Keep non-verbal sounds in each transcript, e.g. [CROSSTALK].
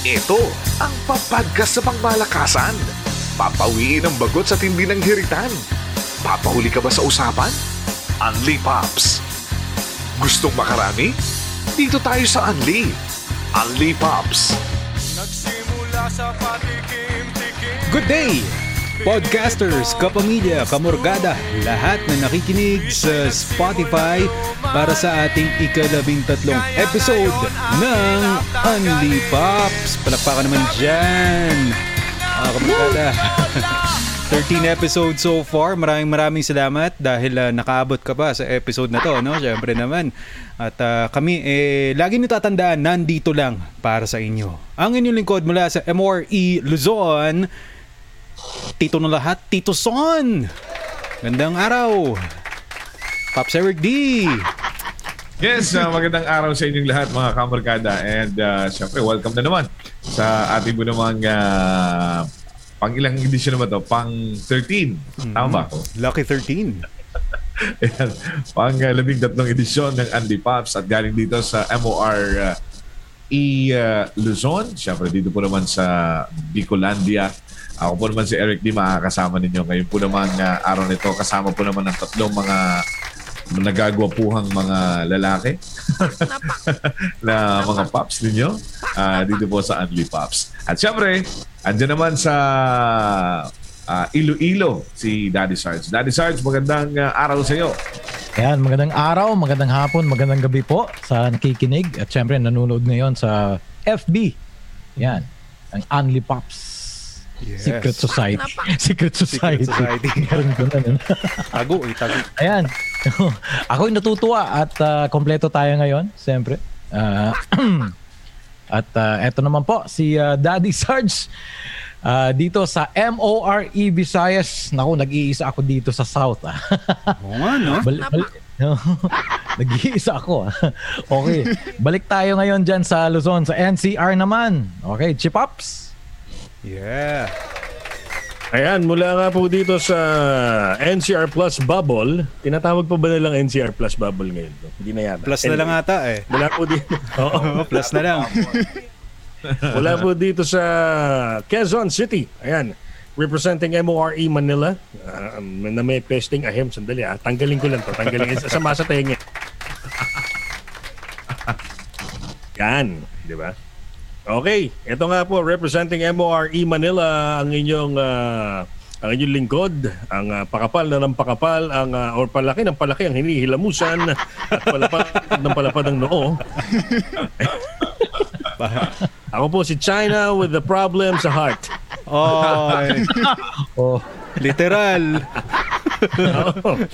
Ito ang papadgas sa pangmalakasan. Papawiin ang bagot sa tindi ng hiritan. Papahuli ka ba sa usapan? Unli Pops. Gustong makarami? Dito tayo sa Unli. Unli Pops. Good day! Podcasters, kapamilya, kamorgada, lahat na nakikinig sa Spotify para sa ating ikalabing tatlong episode ng Unli Pops. Palakpakan naman dyan! Mga kamorgada. 13 [LAUGHS] episodes so far. Maraming maraming salamat dahil uh, nakaabot ka pa sa episode na to, no? Siyempre naman. At uh, kami, eh, lagi nyo tatandaan, nandito lang para sa inyo. Ang inyong lingkod mula sa MRE Luzon, Tito na lahat, Tito Son! Gandang araw! Pops Eric D! Yes, uh, magandang araw sa inyong lahat mga kamarkada and uh, syempre welcome na naman sa ating mo namang uh, pang ilang edisyon naman to? Pang 13. Tama ba ako? Lucky 13. [LAUGHS] Ayan, pang uh, labing tatlong edisyon ng Andy Pops at galing dito sa MOR uh, E uh, Luzon. Syempre dito po naman sa Bicolandia. Ako po naman si Eric D. makakasama ninyo. Ngayon po naman uh, araw nito kasama po naman ng tatlong mga nagagwapuhang mga lalaki [LAUGHS] na mga pops ninyo uh, dito po sa Unli Pops. At syempre, andyan naman sa uh, Iloilo si Daddy Sarge. Daddy Sarge, magandang uh, araw sa iyo. Ayan, magandang araw, magandang hapon, magandang gabi po sa nakikinig at syempre nanonood ngayon sa FB. Yan, ang Unli Pops. Yes. Secret Society. [LAUGHS] Secret Society. Society. [LAUGHS] Meron ko na. no? [LAUGHS] Tago, eh, tago. Ayan. Ako'y natutuwa at uh, kompleto tayo ngayon, siyempre. Ah, [CLEARS THROAT] at uh, eto naman po, si uh, Daddy Sarge uh, dito sa MORE Visayas. Naku, nag-iisa ako dito sa South. ah. Oo nga, no? Bal- bal- Nag-iisa ako. okay. Balik tayo ngayon dyan sa Luzon, sa NCR naman. Okay, Chipops. Yeah. Ayan, mula nga po dito sa NCR Plus Bubble. Tinatawag pa ba nilang NCR Plus Bubble ngayon? No? Hindi na yata. Plus na lang Anyway, ata eh. Mula po dito. Oo. [LAUGHS] Oo, plus na lang. [LAUGHS] mula po dito sa Quezon City. Ayan. Representing MORE Manila. Ah, na may pesting ahem. Sandali ah. Tanggalin ko lang to. Tanggalin. Sama sa tenga. [LAUGHS] Yan. Di ba? Okay. Ito nga po. Representing MORE Manila. Ang inyong... ah, ang inyong lingkod, ang ah, pakapal na ng pakapal, ang ah, or palaki ng palaki ang hinihilamusan [LAUGHS] at palapad ng palapad ng noo. [LAUGHS] Ako po si China with the problem sa heart. Oy, [LAUGHS] Oh, literal.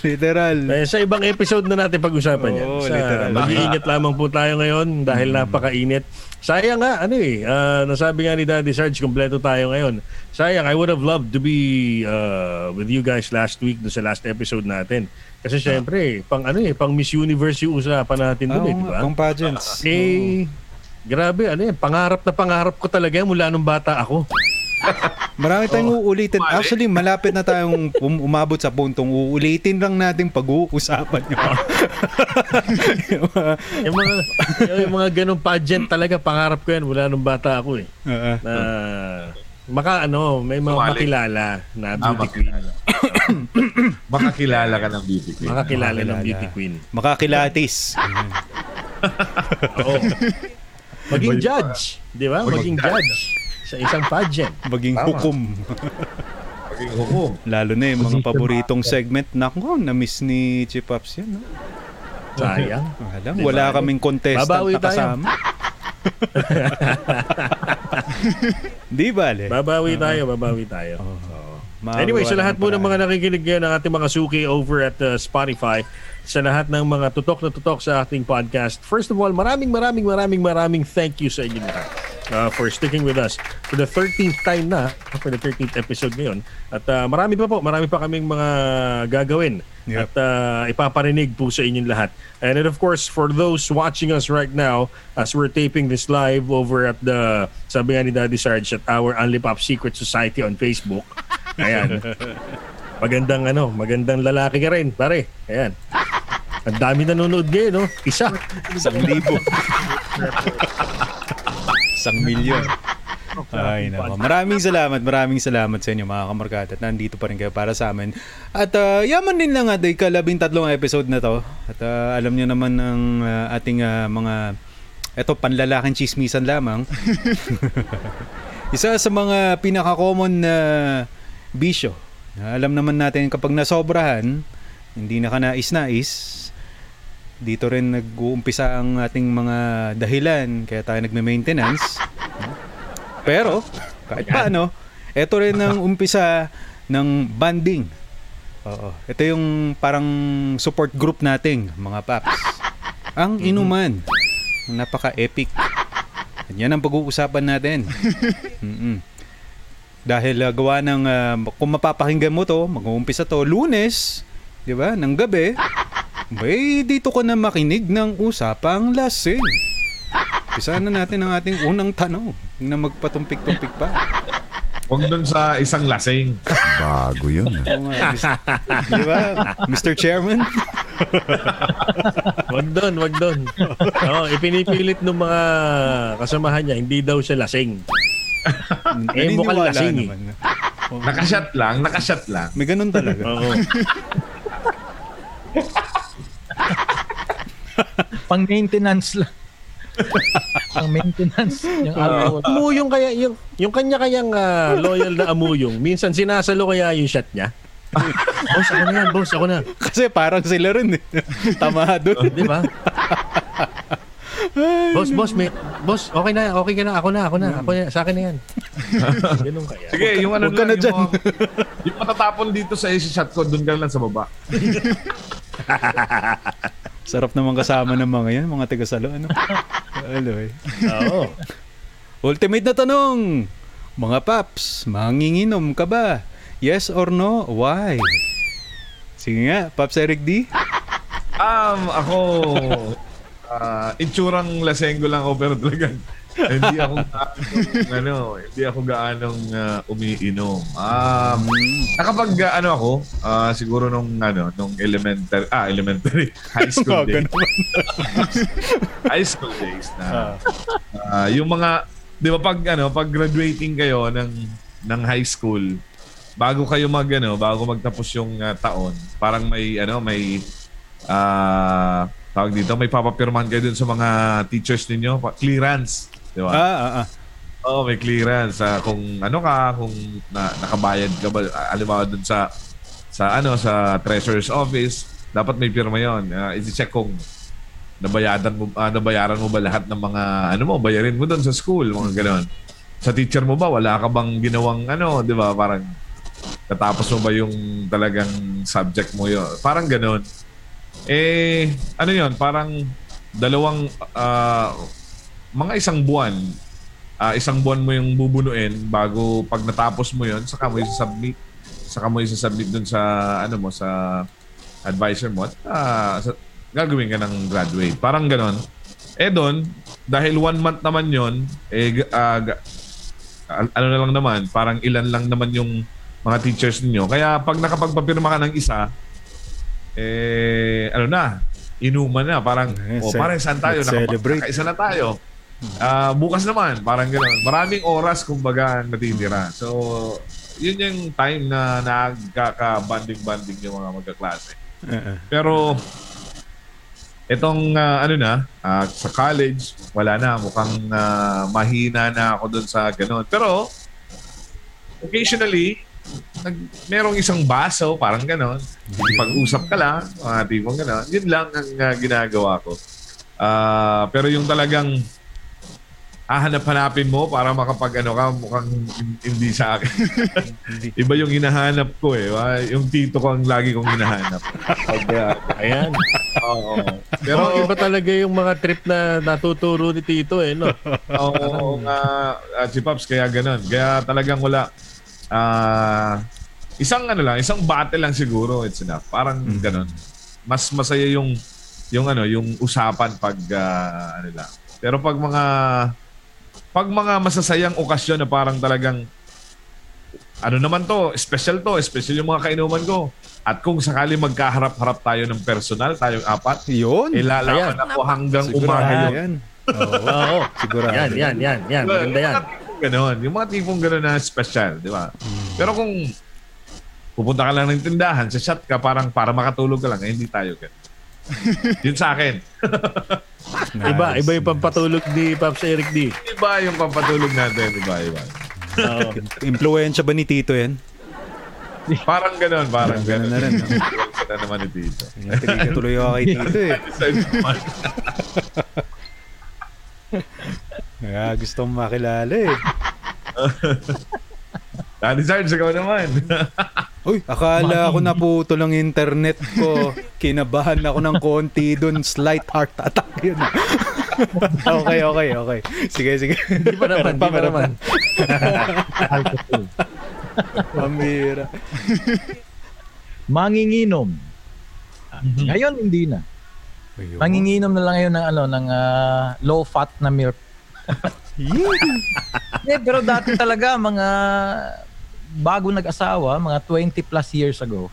Literal. Eh, sa ibang episode na natin pag-usapan yan. Oo, Sa, literal. mag-iingat lamang po tayo ngayon dahil napakainit. Sayang nga, ano eh, ah, nasabi nga ni Daddy Sarge, kompleto tayo ngayon. Sayang, I would have loved to be uh, with you guys last week do sa last episode natin. Kasi syempre, pang ano eh, pang Miss Universe yung usapan natin Ah, doon eh, oo di nga, ba? pang pageants. Eh, grabe, ano eh, pangarap na pangarap ko talaga mula nung bata ako. Marami tayong uulitin. Actually, malapit na tayong um- umabot sa puntong uulitin lang natin pag-uusapan nyo. Yung mga- yung mga, yung mga ganong pageant talaga, pangarap ko yan mula nung bata ako eh. Oo. na maka ano, may mga Sumali. makilala na Ah, beauty queen. makilala. Makakilala ka ng beauty queen. Makakilala ng Makakilala. beauty queen. Makakilatis. Oo. Maging judge, di ba? Maging judge sa isang pageant. [LAUGHS] Maging Tama. hukom. Maging hukom. Lalo na yung mga paboritong segment. Naku, na-miss ni Chipops yan. No? Sayang. Alam, Di ba? wala kaming contestant Babawi na kasama. [LAUGHS] Di bale. Babawi tayo, babawi tayo. Magawa Anyway, sa lahat po ng mga nakikinig ngayon ng ating mga suki over at uh, Spotify, sa lahat ng mga tutok na tutok sa ating podcast, first of all, maraming maraming maraming maraming thank you sa inyo lahat uh, for sticking with us for the 13th time na, [LAUGHS] for the 13th episode ngayon. At uh, marami pa po, marami pa kaming mga gagawin Yep. at uh, ipaparinig po sa inyong lahat. And then of course, for those watching us right now, as we're taping this live over at the, sabi nga ni Daddy Sarge, at our Only Pop Secret Society on Facebook. Ayan. [LAUGHS] Magandang ano, magandang lalaki ka rin, pare. Ayan. Ang dami nanonood ngayon, no? Isa. Isang libo. Isang milyon. Ay, nako. Maraming salamat, maraming salamat sa inyo mga kamarkada. at Nandito pa rin kayo para sa amin. At ah, yaman din lang ating kalabing tatlong episode na to. At ah, alam niyo naman ng ah, ating ah, mga eto panlalaking chismisan lamang. [LAUGHS] Isa sa mga pinaka-common na bisyo. na Alam naman natin kapag nasobrahan, hindi na ka nais-nais, dito rin nag-uumpisa ang ating mga dahilan kaya tayo nagme-maintenance. Pero, kahit paano, ito rin ang umpisa ng banding. Oo. Ito yung parang support group nating mga paps. Ang inuman. Napaka-epic. Yan ang pag-uusapan natin. [LAUGHS] Mm-mm. Dahil uh, gawa ng, uh, kung mapapakinggan mo to, mag-uumpisa to, lunes, di ba, ng gabi, bay, dito ko na makinig ng usapang lasing. Umpisa na natin ang ating unang tanong na magpatumpik-tumpik pa. Huwag dun sa isang lasing. Bago yun. Oo nga, Mis- di ba, Mr. Chairman? Wag doon, wag doon. Oo, ipinipilit ng mga kasamahan niya, hindi daw siya lasing. Eh, mukhang Naniniwala lasing eh. naman. Nakashot lang, nakashot lang. May ganun talaga. Oo. [LAUGHS] Pang maintenance lang. [LAUGHS] Pang maintenance. Yung alcohol. Amuyong kaya, yung, yung kanya kayang ah, loyal na amuyong, minsan sinasalo kaya yung shot niya. [LAUGHS] boss, ako na yan, boss, ako na. Kasi parang sila rin eh. [LAUGHS] Tamado. Di ba? boss, boss, may, boss, okay na, okay ka na, ako na, ako na, ako na, sa akin na yan. Ganun kaya. Sige, yung ano lang, na dyan. yung, yung matatapon dito sa AC shot ko, dun ka lang sa baba. Sarap naman kasama ng mga yan, mga taga-salo. Ano? [LAUGHS] Eh. Oo. Ultimate na tanong. Mga paps, manginginom ka ba? Yes or no? Why? Sige nga, Paps Eric D. Um, ako, ah, itsurang lasenggo lang ako pero talagang hindi ako gaanong, ano, hindi ako gaanong ah, umiinom. Um, nakapag ah, ano ako, ah, siguro nung ano, nung elementary, ah, elementary, [LAUGHS] high school days. [LAUGHS] high school days na ah, yung mga 'di ba pag ano, pag graduating kayo ng ng high school, bago kayo mag ano, bago magtapos yung ah, taon, parang may ano, may ah tawag dito, may papapirmahan kayo dun sa mga teachers ninyo, clearance, 'di ba? Ah, ah, ah. Oo, may clearance ah, kung ano ka, kung na, nakabayad ka ba, ah, halimbawa dun sa sa ano sa treasurer's office, dapat may pirma 'yon. Uh, i-check kung nabayaran mo ah, nabayaran mo ba lahat ng mga ano mo, bayarin mo doon sa school, mga gano'n. Sa teacher mo ba wala ka bang ginawang ano, 'di ba? Parang katapos mo ba yung talagang subject mo 'yon? Parang gano'n. Eh ano 'yon? Parang dalawang ah, mga isang buwan ah, isang buwan mo yung bubunuin bago pag natapos mo yon saka mo i-submit saka mo i-submit dun sa ano mo sa advisor mo at ah, sa, gagawin ka ng graduate. Parang ganon. Eh doon dahil one month naman yon eh al- ano na lang naman parang ilan lang naman yung mga teachers ninyo. Kaya pag nakapagpapirma ka ng isa eh ano na inuman na. Parang Eh, oh, parang saan tayo? let's celebrate. Nakapa- isa na tayo Ah, bukas naman, parang gano'n. Maraming oras kumbaga ang natitira. So, yun yung time na nagkaka-banding-banding yung mga magkaklase. Ah. Pero, itong ah, ano na, ah, sa college, wala na. Mukhang ah, mahina na ako dun sa gano'n. Pero, occasionally, nag, merong isang baso, parang gano'n. Pag-usap ka lang, mga tipong gano'n. Yun lang ang ah, ginagawa ko. Ah, pero yung talagang hahanap-hanapin mo para makapag ano ka, mukhang hin- hindi sa akin. [LAUGHS] Iba yung hinahanap ko eh. Ah, Yung tito ko ang lagi kong hinahanap. Ah, Ayan. Oo. Pero Pero iba talaga yung mga trip na natuturo ni Tito eh, no? Oo nga, uh, si Pops, kaya ganun. Kaya talagang wala. ah isang ano lang, isang battle lang siguro, it's enough. Parang ganun. Mas masaya yung yung ano, yung usapan pag ah, ano lang. Pero pag mga pag mga masasayang okasyon na parang talagang ano naman to, special to, special yung mga kainuman ko. At kung sakali magkaharap-harap tayo ng personal, tayong apat, Yun. ilalaman Ayan. ako hanggang Sigurado umaga yun. yan. Oo. Oo. Sigurado. Yan, yan, yan, yan. Maganda yan. Mga ganon. Yung mga tipong ganon na special, di ba? Pero kung pupunta ka lang ng tindahan, sa shot ka, parang para makatulog ka lang, eh, hindi tayo ganon. [LAUGHS] Yun sa akin. Iba, iba yung pampatulog ni Pops Eric D. Iba yung pampatulog natin. Iba, iba. Oo. Impluensya ba ni Tito yan? Parang ganon, parang Ganun na rin. Na [LAUGHS] naman ni Tito. Intriga tuloy ako kay Tito eh. [LAUGHS] Kaya gusto mong makilala eh. Daddy Sarge, ikaw naman. [LAUGHS] Uy, akala ko naputo lang internet ko. Kinabahan ako ng konti dun. Slight heart attack yun. [LAUGHS] okay, okay, okay. Sige, sige. Hindi pa naman, hindi pa naman. Pambira. [LAUGHS] Manginginom. Ah, Ngayon hindi na. Ayun. Manginginom na lang ngayon ng ano ng ah, low fat na milk. Hindi, pero dati talaga mga bago nag-asawa, mga 20 plus years ago.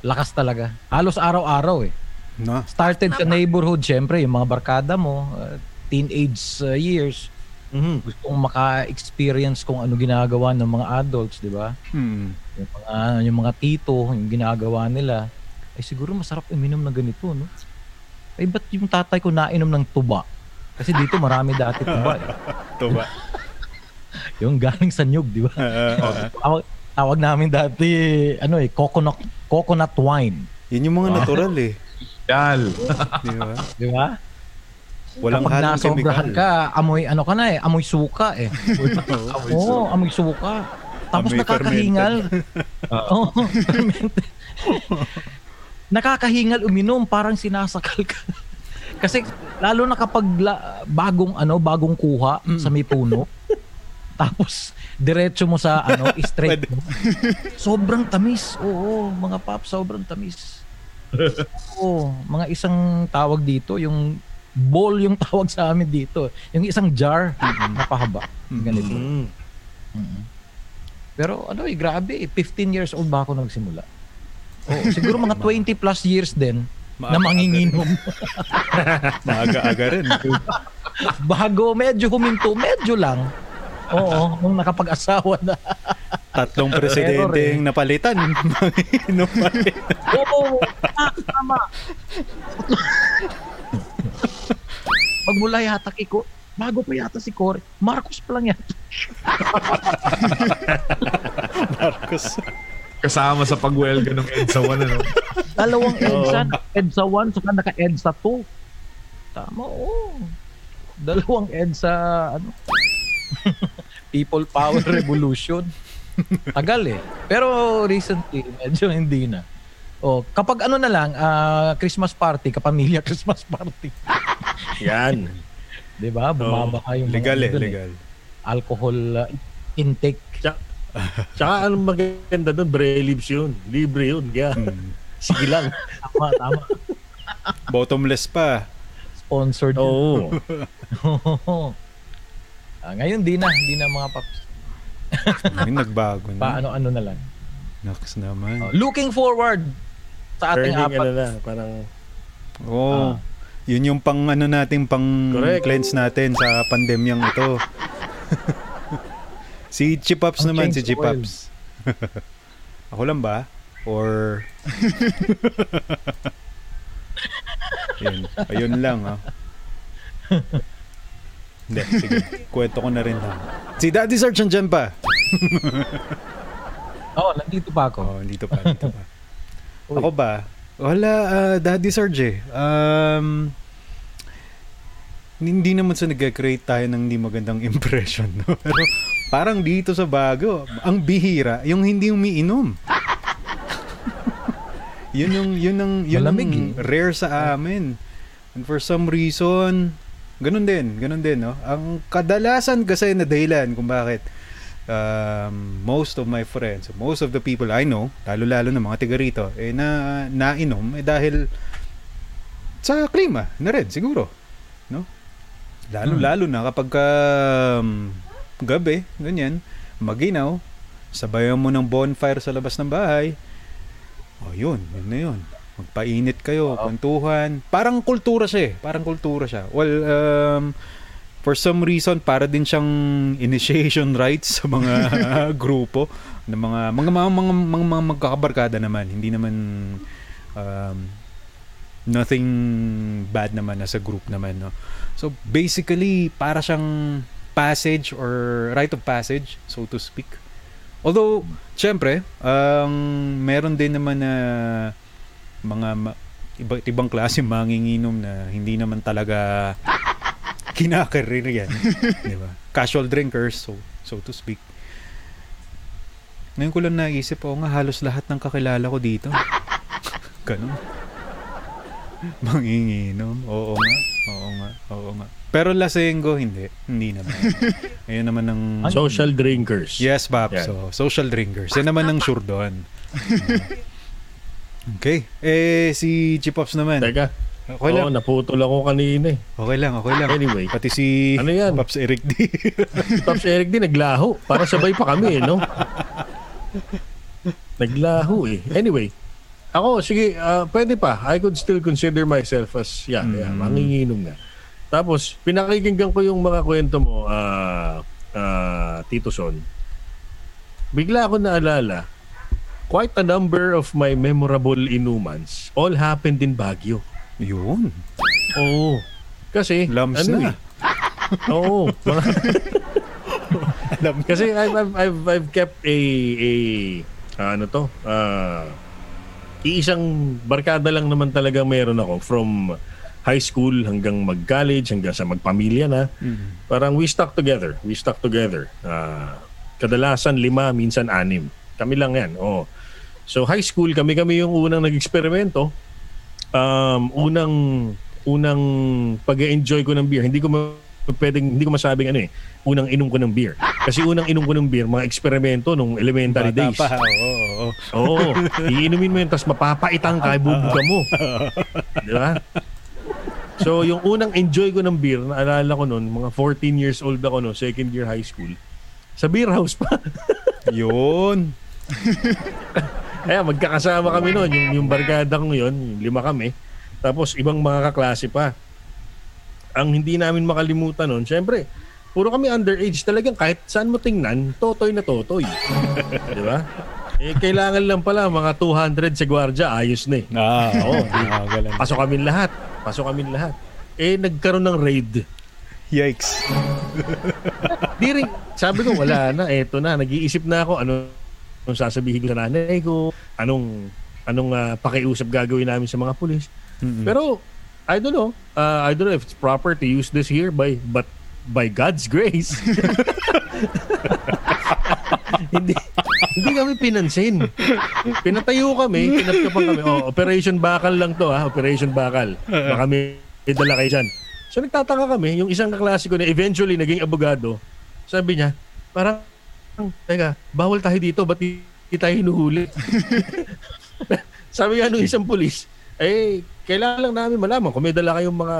Lakas talaga. Halos araw-araw eh. No? Started sa neighborhood, syempre, yung mga barkada mo, uh, teenage uh, years, Mhm. gusto kong maka-experience kung ano ginagawa ng mga adults, di ba? Hmm. Yung mga, yung mga tito, yung ginagawa nila, ay siguro masarap uminom na ganito, no? Ay, ba't yung tatay ko nainom ng tuba? Kasi dito marami dati tuba. Eh. [LAUGHS] Ito ba? [LAUGHS] Yung galing sa nyug, di ba? [LAUGHS] Tawag, tawag namin dati, ano eh, coconut, coconut wine. Yun yung mga natural eh. Yal. Di ba? Di ba? Walang Kapag halong nasobrahan ka, amoy ano ka na eh, amoy suka eh. [LAUGHS] Oo, amoy suka. Tapos Amoy nakakahingal. Oo, fermented. nakakahingal uminom, parang sinasakal ka. Kasi lalo na kapag la- bagong ano, bagong kuha sa may puno. [LAUGHS] Tapos diretso mo sa ano, [LAUGHS] straight mo. Sobrang tamis. Oo, mga pop, sobrang tamis. Oo, mga isang tawag dito, yung bowl yung [LAUGHS] tawag sa amin dito. Yung isang jar na pahaba. Ganito. Mhm. Mm. Pero ano eh, grabe eh. 15 years old ba ako nagsimula? Oo, siguro mga 20 plus years din na Maaga-aga manginginom. Maaga-aga rin. Bago medyo huminto, medyo lang. Oo, nung nakapag-asawa na. Tatlong presidente Error eh. yung napalitan. [LAUGHS] Rin. Oo, tama. Magmula yata kay Ko, bago pa yata si Cory, Marcos pa lang yata. [LAUGHS] Marcos. Kasama sa pag-welga ng EDSA 1, ano? Dalawang EDSA, EDSA 1, saka naka-EDSA 2. Tama, oo. Dalawang EDSA, ano? People Power [LAUGHS] Revolution. Tagal eh. Pero recently, medyo hindi na. Oh, kapag ano na lang, ah, Christmas party, kapamilya [LAUGHS] Christmas party. Yan. 'Di ba? Bumaba yung mga Legal ano eh, dun legal. Alcohol ah, intake. Tsaka, tsaka anong maganda doon, Bre Lips yun. Libre yun. Kaya, Hmm. [LAUGHS] sige lang. Tama, tama. Bottomless pa. Sponsored. Oo. Ah, ngayon di na, hindi na mga paps. [LAUGHS] Yung nagbago na. Paano-ano na lang. Naks naman. Oh, looking forward sa ating Turning apat. ano na, parang, Oo. Ah. Yun yung pang ano natin, pang Correct. cleanse natin sa pandemyang ito. [LAUGHS] si Chipaps Ang naman, si. Chipaps. [LAUGHS] Ako lang ba? Or... Yun. Ayun lang, ha? Hindi, sige. Kwento ko na rin lang. Si Daddy Search andyan pa. [LAUGHS] Oh, nandito pa ako. Oo, dito pa, dito pa. [LAUGHS] Uy. Ako ba? Wala, ah, Daddy Sarge eh. Um, hindi naman sa nag-create tayo ng hindi magandang [LAUGHS] impression. No? Pero parang dito sa bago, ang bihira, yung hindi umiinom. yun yung, yun ang, yun ang eh. rare sa amin. And for some reason, ganun din, ganun din, no? Ang kadalasan kasi na dahilan kung bakit um, most of my friends, most of the people I know, lalo-lalo na mga tiga rito, eh, na nainom eh dahil sa klima na rin siguro. No? Lalo-lalo na kapag um, gabi, ganyan, maginaw, sabayan mo ng bonfire sa labas ng bahay, oh yun, yun na yun. Magpainit kayo, kwentuhan. Parang kultura siya eh. Parang kultura siya. Well, um, for some reason para din siyang initiation rights sa mga [LAUGHS] grupo ng mga mga mga mga, mga, mga magkakabarkada naman hindi naman um, nothing bad naman as a group naman no so basically para siyang passage or rite of passage so to speak although syempre ang meron din naman na mga ma- iba't ibang klase manginginom na hindi naman talaga kinakarir yan. [LAUGHS] di ba? Casual drinkers, so, so to speak. Ngayon ko lang naisip, oh nga, halos lahat ng kakilala ko dito. [LAUGHS] Ganun. Manginginom. Oo nga. Oo nga. Oo nga. Pero lasenggo, hindi. Hindi naman. [LAUGHS] Ayun naman ng... Social drinkers. Yes, Pap. Yan. So, social drinkers. Yan naman ang sure doon. Okay. Eh, si Chipops naman. Teka. Okay Oo, lang. naputol ako kanina eh. Okay lang, okay lang. Anyway. Pati si Ano yan? Pops Eric D. [LAUGHS] Pops Eric din naglaho. Para sabay pa kami eh, no? Naglaho eh. Anyway, ako, sige, ah, pwede pa. I could still consider myself as, yeah, yeah manginginom nga. Tapos, pinakikinggan ko yung mga kwento mo, ah, ah, Tito Son. Bigla ako naalala, quite a number of my memorable inumans all happened in Baguio. Yun. Oo. Kasi, Lumps ano na. eh. Oo. [LAUGHS] Mga, kasi I've, I've, I've, I've kept a, a ah, ano to, ah, iisang barkada lang naman talaga meron ako from high school hanggang mag-college, hanggang sa magpamilya na. Parang we stuck together. We stuck together. Ah, kadalasan lima, minsan anim. Kami lang yan. Oh. So high school, kami-kami yung unang nag-eksperimento. Um, unang unang pag-enjoy ko ng beer. Hindi ko ma- pwedeng hindi ko masabing ano eh, unang inom ko ng beer. Kasi unang inom ko ng beer, mga eksperimento nung elementary Bata days. pa. Oo, oo, oo. Oo. Iinumin mo yun, tapos mapapaitang ka, bubuga mo. Di ba? So, yung unang enjoy ko ng beer, naalala ko noon, mga 14 years old ako no, second year high school. Sa beer house pa. Yun. [LAUGHS] Kaya magkakasama kami noon, yung, yung barkada kong yun, yung lima kami. Tapos ibang mga kaklase pa. Ang hindi namin makalimutan noon, syempre, puro kami underage talagang kahit saan mo tingnan, totoy na totoy. [LAUGHS] Di ba? Eh, kailangan lang pala mga 200 sa gwardya, ayos na eh. Ah, [LAUGHS] oo. Galang. Pasok kami lahat. Pasok kami lahat. Eh, nagkaroon ng raid. Yikes. Di rin, sabi ko, wala na, eto na. Nag-iisip na ako, ano, anong sasabihin sa nanay ko, anong, anong ah, pakiusap gagawin namin sa mga pulis. Pero, I don't know. Uh, I don't know if it's proper to use this here by, but by God's grace. [LAUGHS] hindi hindi kami pinansin. Pinatayo kami, pinatkapan kami. Oh, Operation Bakal lang to ha, Operation Bakal. Baka may may dala kayo dyan. So nagtataka kami, yung isang kaklase ko na eventually naging abogado, sabi niya, parang, teka, bawal tayo dito, ba't di tayo hinuhuli? [LAUGHS] sabi nga nung isang pulis, eh, kailangan lang namin malaman kung may dala kayong mga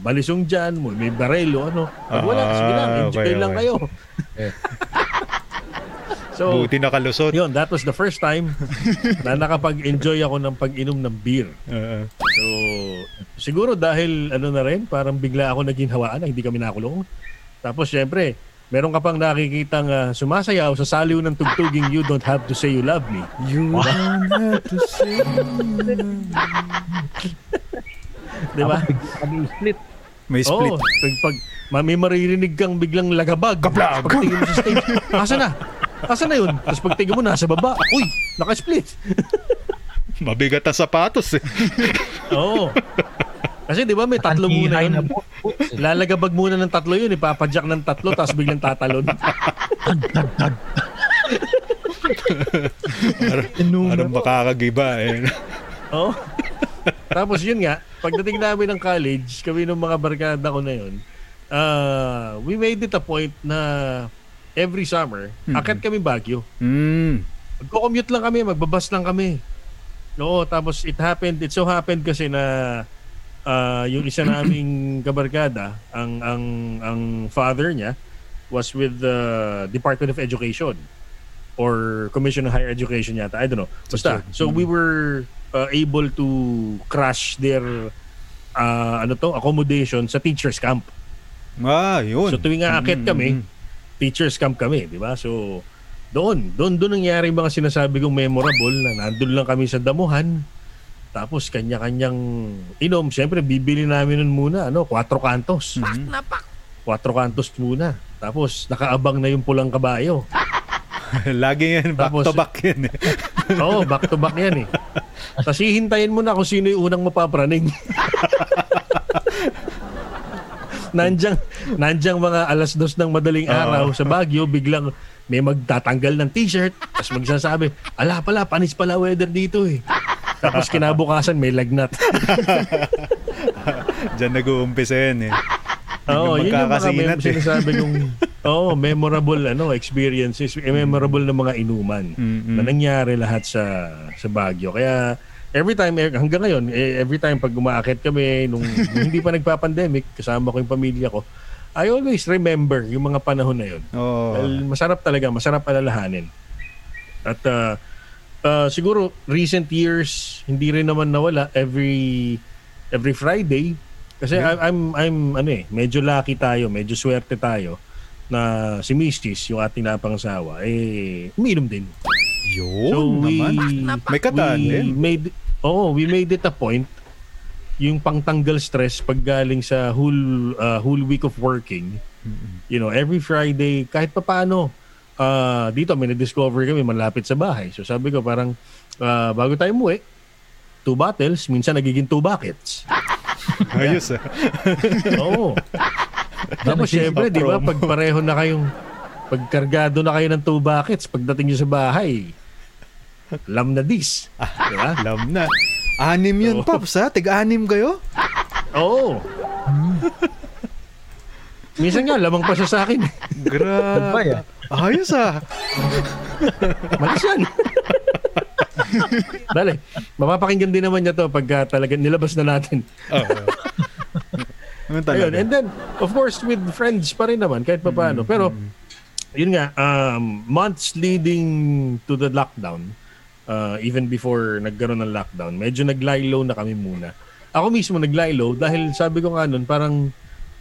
balisong dyan, may barelo, ano. Pag wala, Ah, sige lang, enjoy okay, lang okay. kayo. [LAUGHS] so, Buti nakalusot. yun, that was the first time na nakapag-enjoy ako ng pag-inom ng beer. Oo. So, siguro dahil ano na rin, parang bigla ako naging hawaan hindi kami nakulong. Tapos syempre, meron ka pang nakikitang ah, sumasayaw sa saliw ng tugtuging You Don't Have to Say You Love Me. You don't have to say Di ba? Kami split. May split. Oo. pag, pag ma- may maririnig kang biglang lagabag. Kaplag! Pagtingin mo sa stage, asa na? Asa na yun? Tapos pagtingin mo, nasa baba. Uy, naka-split. Mabigat ang sapatos eh. Oo. Kasi di ba may tatlo muna yun. [LAUGHS] Lalagabag muna ng tatlo yun, ipapadyak ng tatlo, tapos biglang tatalon. Parang makakagiba eh. Oo. tapos yun nga, pagdating namin ng college, kami ng mga barkada ko na yun, uh, we made it a point na every summer, akit kami Baguio. Mm. Magko-commute lang kami, magbabas lang kami. Oo, tapos it happened, it so happened kasi na ah, yung isa naming kabarkada, ang ang ang father niya was with the Department of Education or Commission on Higher Education yata. I don't know. Basta. So we were uh, able to crash their uh, ano to, accommodation sa teachers camp. Ah, yun. So tuwing aakyat Mm, kami, mm, teachers camp kami, di ba? So doon, doon doon nangyari mga sinasabi kong memorable na nandun lang kami sa damuhan. Tapos kanya-kanyang inom. Siyempre, bibili namin nun muna, ano, 4 kantos. Mhm. 4 kantos muna. Tapos, nakaabang na yung pulang kabayo. [LAUGHS] Lagi yan, back Tapos- to back yan. eh. [LAUGHS] Oo, back to back yan eh. Tapos hihintayin mo na kung sino yung unang mapapraning. [LAUGHS] nandiyan, nandiyan mga alas dos ng madaling araw sa Baguio, biglang may magtatanggal ng t-shirt, tapos magsasabi, ala pala, panis pala weather dito eh. Tapos kinabukasan may lagnat. [LAUGHS] Diyan nag-uumpisa yan eh. Oo, yun yung mga mem- eh. sinasabi kong [LAUGHS] oh, memorable ano experiences, eh, memorable na mga inuman Mm-mm. na nangyari lahat sa sa Baguio. Kaya every time eh, hanggang ngayon, eh, every time pag umaakit kami nung, [LAUGHS] nung hindi pa nagpa-pandemic, kasama ko yung pamilya ko, I always remember yung mga panahon na yun. Oo. Dahil masarap talaga, masarap alalahanin. At uh, uh, siguro recent years hindi rin naman nawala every every Friday kasi I- I'm I'm ano eh medyo lucky tayo, medyo swerte tayo na si Mistis, yung ating napangasawa, eh umiinom din. Yun naman. May kataan we din. made oh, we made it a point yung pangtanggal stress pag galing sa whole uh, whole week of working. You know, every Friday kahit papaano uh, dito may na-discover kami malapit sa bahay. So sabi ko parang uh, bago tayo umuwi, two bottles, minsan nagiging two buckets. [LAUGHS] Ayos ah. Oo. Tapos syempre, di ba, pag pareho na kayong pagkargado na kayo ng two buckets, pagdating nyo sa bahay, lam na dis. Di ba? [LAUGHS] Alam na. Anim yun, Oo. Pops ha? Tig-anim kayo? Oo. Minsan nga, lamang pa siya sa akin. Sabay, Grabe. ah. Ayos ah. Malis yan. Dali, mapapakinggan din naman niya to pagka talaga nilabas na natin. Oo. Ano Ayun, and then, of course, with friends pa rin naman, kahit pa paano. Pero, yun nga, um, months leading to the lockdown, uh, even before nagkaroon ng lockdown, medyo nag-lie low na kami muna. Ako mismo nag-lie low dahil sabi ko nga nun, parang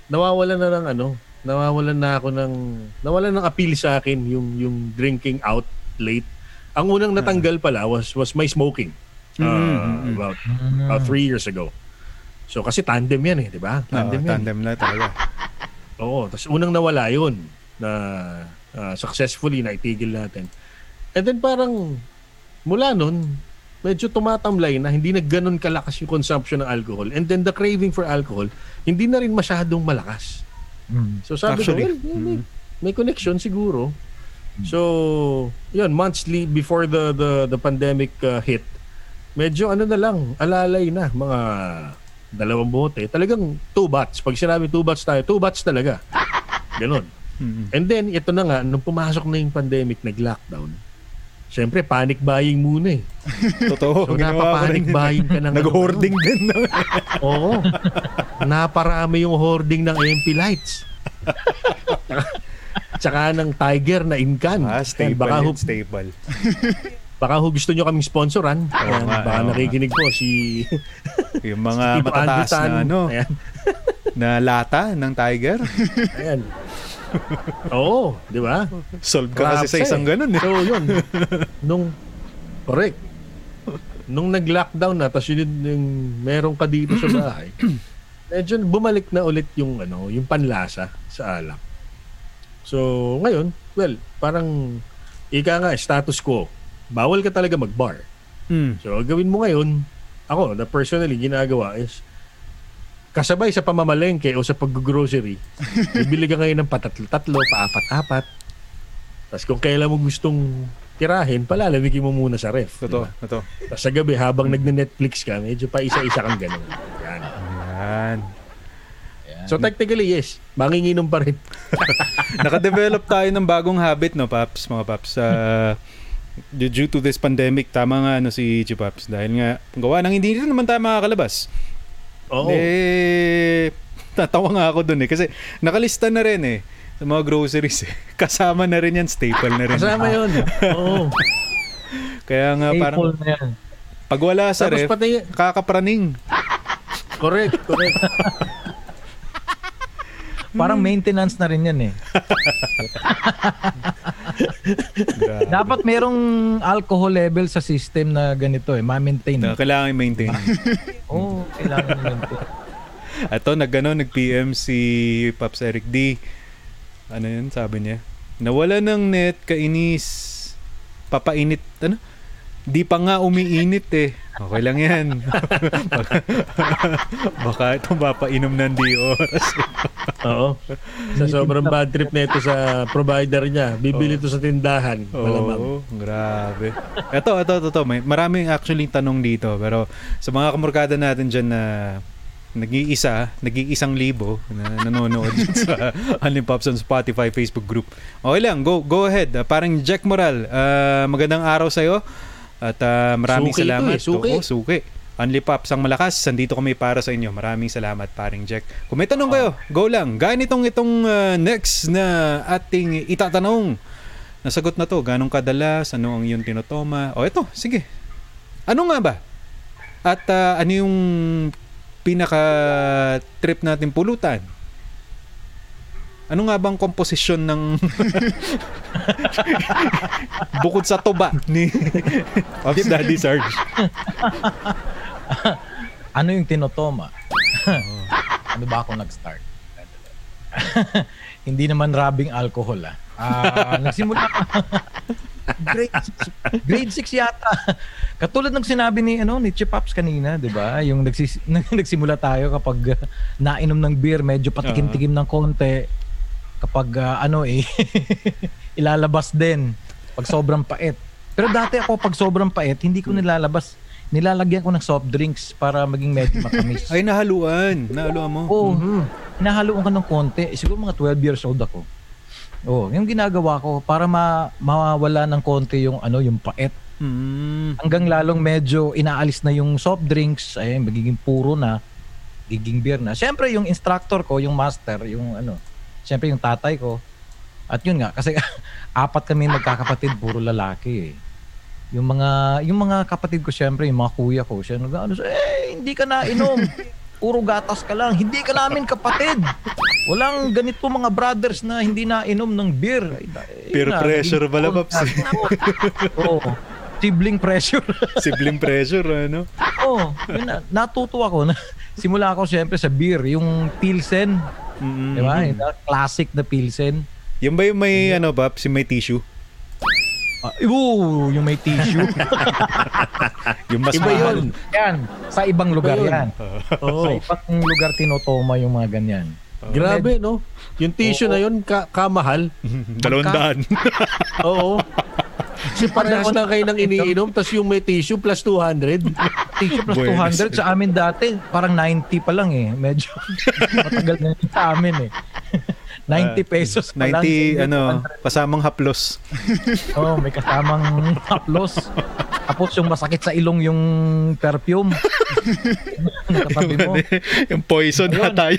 nawawalan na ng ano, nawawalan na ako ng, nawalan ng appeal sa akin yung, yung drinking out late. Ang unang natanggal pala was, was my smoking. Uh, Mm, about, about three years ago. So kasi tandem yan eh, di ba? Oo, Tandem yan. tandem na talaga. [LAUGHS] Oo, tapos unang nawala yun na ah, successfully na itigil natin. And then parang mula nun, medyo tumatamlay na hindi na ganun kalakas yung consumption ng alcohol. And then the craving for alcohol, hindi na rin masyadong malakas. Mm. So sabi Actually, ko, well, may, may connection siguro. So, yun, months li- before the the the pandemic uh, hit, medyo ano na lang, alalay na, mga dalawang bote. Talagang two bats. Pag sinabi two bats tayo, two bats talaga. Ganon. [LAUGHS] Mm. And then, ito na nga, nung pumasok na yung pandemic, nag-lockdown, Siyempre, panic buying muna eh. [LAUGHS] Totoo. So, napapanic buying ka ng Nag-hoarding din. No? [LAUGHS] Oo. Naparami yung hoarding ng MP lights. [LAUGHS] Tsaka ng Tiger na incan. Ah, stable baka, ho, yun, stable. baka ho gusto nyo kaming sponsoran. Ayan, nga, baka nakikinig po si Yung mga Tito matataas Andrew Tan. na ano, Ayan. na lata ng tiger. Ayan. [LAUGHS] Oo, di ba? Solve ka kasi sa isang eh. ganun eh. So, yun. Nung, correct. Nung nag-lockdown na, tapos yun yung meron ka dito sa bahay, [CLEARS THROAT] medyo bumalik na ulit yung, ano, yung panlasa sa alak. So, ngayon, well, parang, ika nga, status quo. Bawal ka talaga mag-bar. Mm. So, gawin mo ngayon, ako, na personally, ginagawa is, kasabay sa pamamalengke o sa pag-grocery, [LAUGHS] bibili ka ngayon ng patatlo-tatlo, paapat-apat. Tapos kung kailan mo gustong tirahin, palalamigin mo muna sa ref. Totoo, diba? totoo. Tapos sa gabi, habang nagne-Netflix ka, medyo pa isa-isa kang ganun. Yan. Yan. So technically, yes. Manginginom pa rin. [LAUGHS] Nakadevelop tayo ng bagong habit, no, Paps, mga Paps. Uh, due to this pandemic, tama nga ano si Chipaps. Dahil nga, gawa nang hindi rin naman tayo makakalabas. Oo. Eh, natawa nga ako dun eh. Kasi nakalista na rin eh sa mga groceries eh. [LAUGHS] Kasama na rin yan, staple na rin. Kasama yun. Oo. Kaya nga parang Staple na yan. pag wala sa Tapos ref, pati, kakapraning. correct, correct. Parang maintenance na rin yan eh. Dapat merong alcohol level sa system na ganito eh, ma-maintain. Na Kailangan i-maintain. [LAUGHS] Oo, oh, kailangan yun po. Ito, nag, ano, nag-PM si Pops Eric D. Ano yun, sabi niya? Nawala ng net, kainis, papainit, ano? Di pa nga umiinit eh. Okay lang yan. baka, [LAUGHS] baka ito mapainom ng di oras. Oo. Sa sobrang bad trip na ito sa provider niya, bibili ito sa tindahan. Malamang. Oo, grabe. Ito, ito, ito, ito. May, maraming actually tanong dito. Pero sa mga kamurkada natin dyan na nag-iisa, nag-iisang libo na nanonood [LAUGHS] sa Only Pops on Spotify Facebook group. Okay lang, go go ahead. Ah, parang Jack Moral, ah, magandang araw sa'yo. At ah, maraming Suki ito salamat. eh, suki. Oo, suki. Only Pops ang malakas. Sandito kami para sa inyo. Maraming salamat, paring Jack. Kung may tanong kayo, go lang. Ganitong itong ah, next na ating itatanong. Nasagot na to. Ganong kadalas? Ano ang iyong tinotoma? O ito, sige. Ano nga ba? At ah, ano yung pinaka trip natin pulutan? Ano nga bang komposisyon ng [LAUGHS] bukod sa tuba ni [LAUGHS] Pops Daddy Sarge? [LAUGHS] Ano yung tinotoma? ano ba ako nag-start? Hindi naman rabing alcohol ah. Ah, nagsimula grade 6, grade 6 yata. Katulad ng sinabi ni ano ni Chip Pops kanina, 'di ba? Yung nagsis, nagsimula tayo kapag uh, nainom ng beer, medyo patikim-tikim ng konti. Kapag uh, ano eh [LAUGHS] ilalabas din pag sobrang pait. Pero dati ako pag sobrang pait, hindi ko nilalabas. Nilalagyan ko ng soft drinks para maging medyo matamis. [LAUGHS] Ay, nahaluan. Nahaluan mo. Oo. Hinahaluan ka ng konti. Siguro mga 12 years old ako. Oo, yung ginagawa ko para ma mawawala ng konti yung ano, yung pait. Mm. Hanggang lalong medyo inaalis na yung soft drinks, ay magiging puro na, giging beer na. Siyempre yung instructor ko, yung master, yung ano, siyempre yung tatay ko. At yun nga kasi [LAUGHS] apat kami magkakapatid, puro lalaki eh. Yung mga yung mga kapatid ko siyempre, yung mga kuya ko, siya nag-ano, eh hindi ka na inom. Puro gatas ka lang. Hindi ka namin kapatid. Walang ganito mga brothers na hindi na inom ng beer. Ay, ay, Peer na, pressure pala, Paps. [LAUGHS] Oo. Sibling pressure. [LAUGHS] Sibling pressure, ano? Oo. yun na, natuto ako. Na, simula ako siyempre sa beer. Yung Pilsen. Mm. Di ba? Yung classic na Pilsen. Yung ba yung may, ano, Paps, yung may tissue? Uh, ooh, yung may tissue. Yung mas Iba mahal. yun. yan. Sa ibang lugar Iba yun. yan. Oo. [LAUGHS] Sa ibang lugar tinotoma yung mga ganyan. Grabe, no? Yung tissue na yun, ka- kamahal. [LAUGHS] Dalawang daan. [LAUGHS] Oo. Kasi parehas lang kayo ng iniinom, tapos yung may tissue plus 200. [LAUGHS] Tissue plus Buenos 200 sa amin dati, parang 90 pa lang eh. Medyo [LAUGHS] matagal na sa amin eh. [LAUGHS] 90 pesos pa lang. 90, ano, kasamang haplos. Oo, oh, may kasamang haplos. Tapos yung masakit sa ilong yung perfume. Nakatabi mo. yung poison na Ayun. tayo.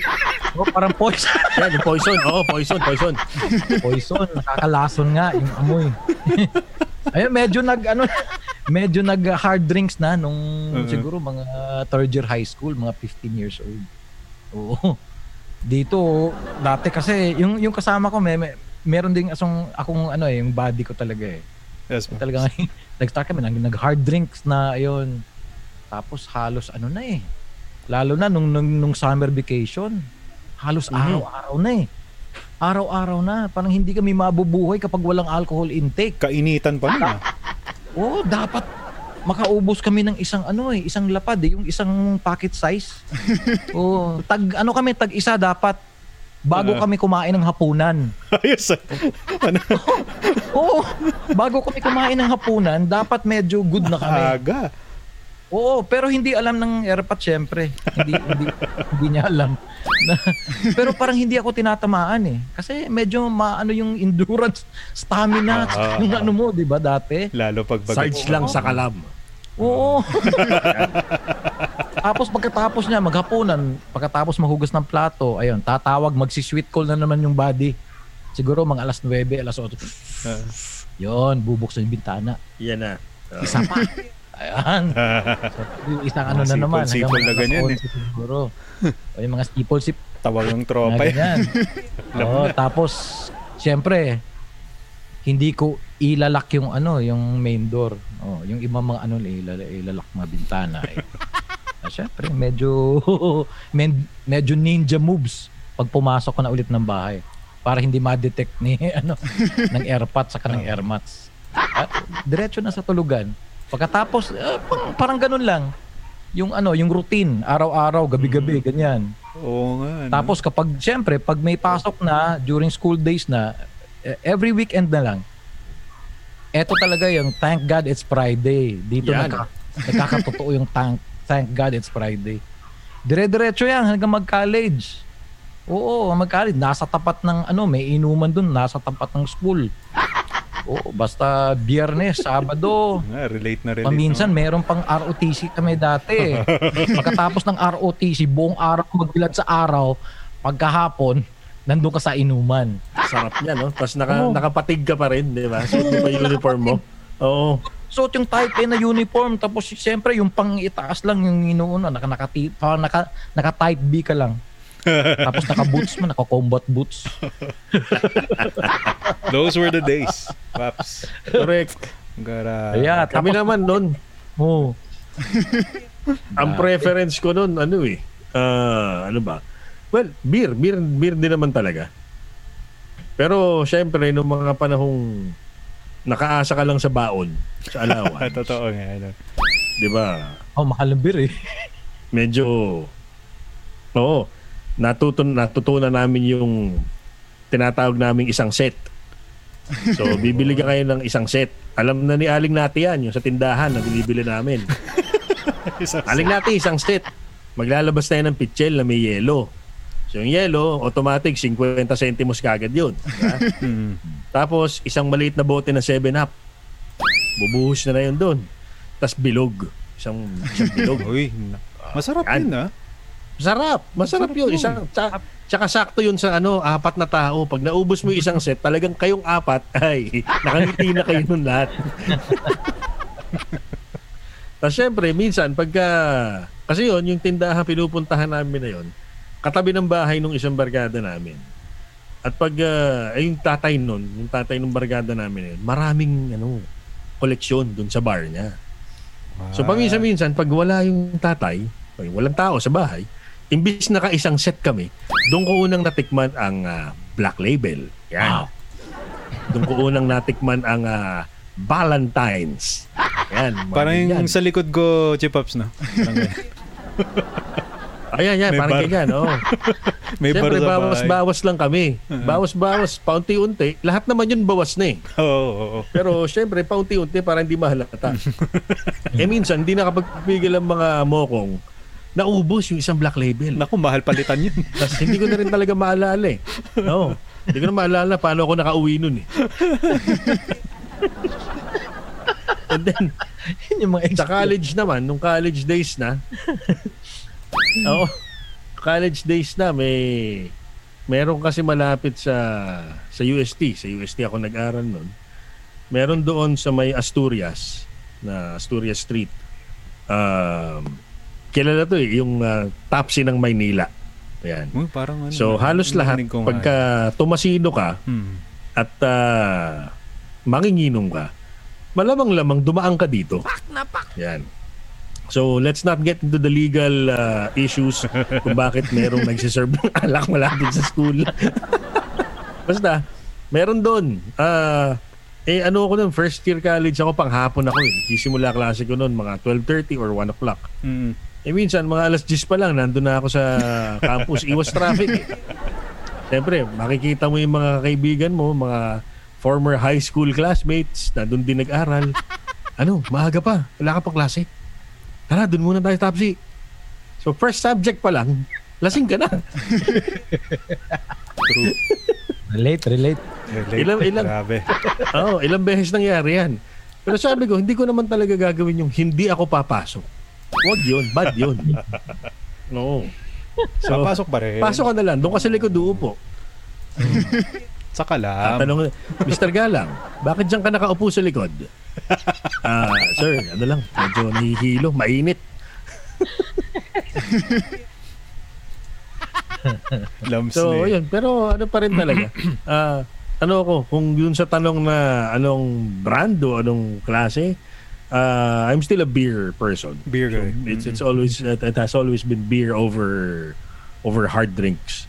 Oh, parang poison. Yan, yung poison. Oo, poison, poison. poison. Nakakalason nga yung amoy. Ayun, medyo nag, ano, medyo nag hard drinks na nung Uh-huh. siguro mga third year high school, mga 15 years old. Oo. Dito, dati kasi, yung, yung kasama ko, may, may, meron ding asong, akong ano eh, yung body ko talaga eh. Yes, Paps. Talaga [LAUGHS] nag-start kami, nag, nag hard drinks na ayun. Tapos halos ano na eh. Lalo na nung, nung, nung summer vacation. Halos araw-araw na eh. Araw-araw na. Parang hindi kami mabubuhay kapag walang alcohol intake. Kainitan pa na. Oo, dapat makaubos kami ng isang ano eh, isang lapad eh, yung isang pocket size. [LAUGHS] Oo, tag ano kami tag isa dapat bago Ah. kami kumain ng hapunan. Ayos. ah. Ano? [LAUGHS] Oo, bago kami kumain ng hapunan, dapat medyo good na kami. Aga. Oo, pero hindi alam ng airpat syempre. Hindi [LAUGHS] hindi hindi niya alam. [LAUGHS] Pero parang hindi ako tinatamaan eh. Kasi medyo maano yung endurance, stamina, Ah. yung ano mo, 'di ba dati? Lalo pag bagat. Sarge lang sa kalam. Oo. [LAUGHS] Tapos pagkatapos niya maghapunan, pagkatapos mahugas ng plato, ayun, tatawag magsi-sweet call na naman yung body. Siguro mga alas 9, alas 8. Ah. Yon, bubuksan yung bintana. Yan na. Isa pa. Ayan. [LAUGHS] So, yung isang ano Mga na naman. hanggang na ganyan 11 siguro. [LAUGHS] o yung mga sipol sip Tawag ng tropa eh. ganyan. Oo, [LAUGHS] tapos, siyempre, hindi ko ilalak yung ano, yung main door. Oh, yung ibang mga ano, ilalak, ilalak mga bintana. Eh. Ah, Siyempre, medyo, med- medyo ninja moves pag pumasok ko na ulit ng bahay para hindi ma-detect ni ano ng airpat sa kanang airmats. At diretso na sa tulugan. Pagkatapos eh, pang- parang ganun lang. Yung ano, yung routine, araw-araw, gabi-gabi, ganyan. Oo nga. no? Tapos kapag siyempre pag may pasok na during school days na eh, every weekend na lang. Eto talaga yung thank God it's Friday. Dito Yan. nagka, nagkakatotoo yung thank thank God it's Friday. Dire-diretso yan hanggang mag-college. Oo, mag-college. Nasa tapat ng ano, may inuman dun. Nasa tapat ng school. Oo, basta biyernes, sabado. nga, [LAUGHS] relate na relate. Paminsan, no? meron pang ROTC kami dati. [LAUGHS] Pagkatapos ng ROTC, buong araw magbilad sa araw, pagkahapon, nandun ka sa inuman. Sarap niya, no? Tapos naka, Oo. nakapatig ka pa rin, di ba? So, di ba yung uniform mo? Oo. Suot yung type A na uniform, tapos siyempre yung pang itaas lang yung inuuna, naka, naka, naka, naka, naka type B ka lang. [LAUGHS] tapos naka boots mo, naka combat boots. Those were the days. Paps. Correct. Gara. Kaya, Kami tapos, naman noon, oh, [LAUGHS] ang preference ko noon, ano eh, ah, ano ba? Well, beer. Beer, beer din naman talaga. Pero, syempre, nung mga panahong nakaasa ka lang sa baon, sa [LAUGHS] allowance, Totoo nga. Ano. di ba? oh, mahal ng beer eh. medyo oo natutun natutunan namin yung tinatawag naming isang set. So [LAUGHS] bibili ka kayo ng isang set. Alam na ni Aling Nati yan yung sa tindahan na binibili namin. [LAUGHS] Aling Nati isang set. Maglalabas tayo ng pitchel na may yelo. So yung yelo automatic 50 centimos kagad yun? [LAUGHS] Hmm. tapos isang maliit na bote na 7-up bubuhos na na yun doon tapos bilog. Isang, isang bilog. Uy, masarap Yan. yun ah. Masarap. Masarap yun. Isang, tsaka, tsaka sakto yun sa ano, apat na tao. Pag naubos mo yung isang set, talagang kayong apat, [LAUGHS] ay, nakangiti na kayo nun lahat. [LAUGHS] Tapos syempre, minsan, pagka, kasi yun, yung tindahan pinupuntahan namin na yun, katabi ng bahay nung isang barkada namin. At pag, ah, eh, yung tatay nun, yung tatay ng barkada namin na yun, maraming, ano, koleksyon dun sa bar niya. So paminsan-minsan, pag wala yung tatay, ay, walang tao sa bahay, imbis na ka-isang set kami, doon ko unang natikman ang ah, Black Label. Yan. Doon ko unang natikman ang ah, Valentine's. Yan. Parang yung sa likod ko, Chipops, no? [LAUGHS] Ayan, yan. May Parang bar. ganyan. Oh. [LAUGHS] May Siyempre, bawas-bawas lang kami. Bawas-bawas, paunti-unti. Lahat naman yun bawas na eh. [LAUGHS] Oo, oo, oo. Pero syempre, paunti-unti para hindi mahalata. eh minsan, hindi nakapagpigil ang mga mokong naubos yung isang black label. Naku, mahal palitan yun. [LAUGHS] Tapos hindi ko na rin talaga maalala eh. No. Hindi ko na maalala paano ako nakauwi nun eh. [LAUGHS] And then, Yun yung mga sa college naman, nung college days na, [LAUGHS] oo, college days na, may, meron kasi malapit sa, sa UST. Sa UST ako nag-aral nun. Meron doon sa may Asturias, na Asturias Street. Um, kilala to eh, yung uh, Tapsi ng Maynila. Ayan. Uy, parang ano. So halos lahat pagka tumasino ka. Hmm. at ah, manginginom ka, malamang-lamang dumaan ka dito. Yan. So let's not get into the legal ah, issues [LAUGHS] kung bakit merong nagsiserve ng alak malapit sa school. [LAUGHS] Basta, meron doon. Ah, eh ano ako nun, first year college ako, panghapon ako eh. Nagsisimula klase ko noon, mga 12.30 or 1 o'clock. Hmm. Eh minsan, mga alas 10 pa lang, nandun na ako sa campus. Iwas traffic eh. Siyempre, makikita mo yung mga kaibigan mo, mga former high school classmates, nandun din nag-aral. Ano, maaga pa. Wala ka pang klase. Tara, dun muna tayo tapsi. So, first subject pa lang, lasing ka na. True. [LAUGHS] Relate, relate. Relate. Ilang- ilang- Grabe. Oo, ilang beses nangyari yan. Pero sabi ko, hindi ko naman talaga gagawin yung hindi ako papasok. Huwag yun, bad yun. [LAUGHS] No. So, Papasok pa rin. pasok ka na lang. Doon ka sa likod uupo. Saka lang. Tatanong, Mr. Galang, bakit diyan ka nakaupo sa likod? [LAUGHS] Ah, sir, ano lang, medyo nahihilo, mainit. [LAUGHS] Lumps So, na eh. yun. Pero ano pa rin talaga. [CLEARS THROAT] Ah, ano ako, kung yun sa tanong na anong brand o anong klase, ah, I'm still a beer person. Beer So, guy. it's, it's always, it, it has always been beer over over hard drinks.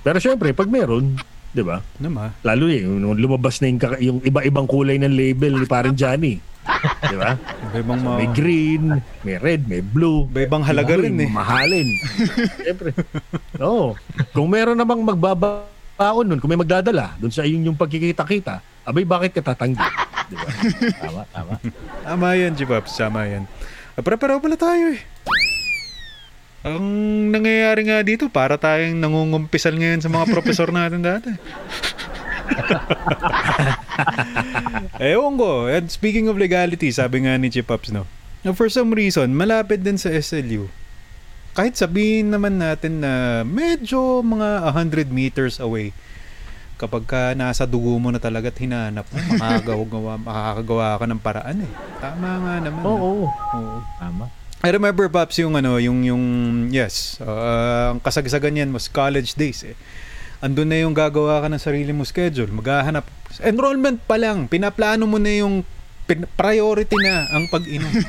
Pero syempre, pag meron, di ba? Naman. Lalo eh, nung lumabas na yung, yung iba-ibang kulay ng label ni parang Johnny. Di ba? Iba-ibang So, may green, may red, may blue. Iba-ibang halaga Iba- rin eh. Mahalin. [LAUGHS] Siyempre. Oo. Kung meron namang magbabaon nun, kung may magdadala dun sa yung, yung pagkikita-kita, abay bakit ka tatanggi? Di ba? [LAUGHS] Tama, tama. Tama yan, G-Pops. Tama yan. Ah, Pare-pareho pala tayo eh. Ang nangyayari nga dito, para tayong nangungumpisal ngayon sa mga profesor natin dati. [LAUGHS] Ewan ko. And speaking of legality, sabi nga ni Chipops, no? Na for some reason, malapit din sa SLU. Kahit sabihin naman natin na medyo mga 100 meters away, kapag ka nasa dugo mo na talaga at hinanap mo, makakagawa, [LAUGHS] makakagawa ka ng paraan eh. Tama nga naman. Oo. Oo. Tama. I remember Pops yung ano, yung yung yes, uh, ang kasagsagan yan was college days eh. Andun na yung gagawa ka ng sarili mo schedule, maghahanap. Enrollment pa lang, pinaplano mo na yung pin- priority na ang pag-inom. [LAUGHS]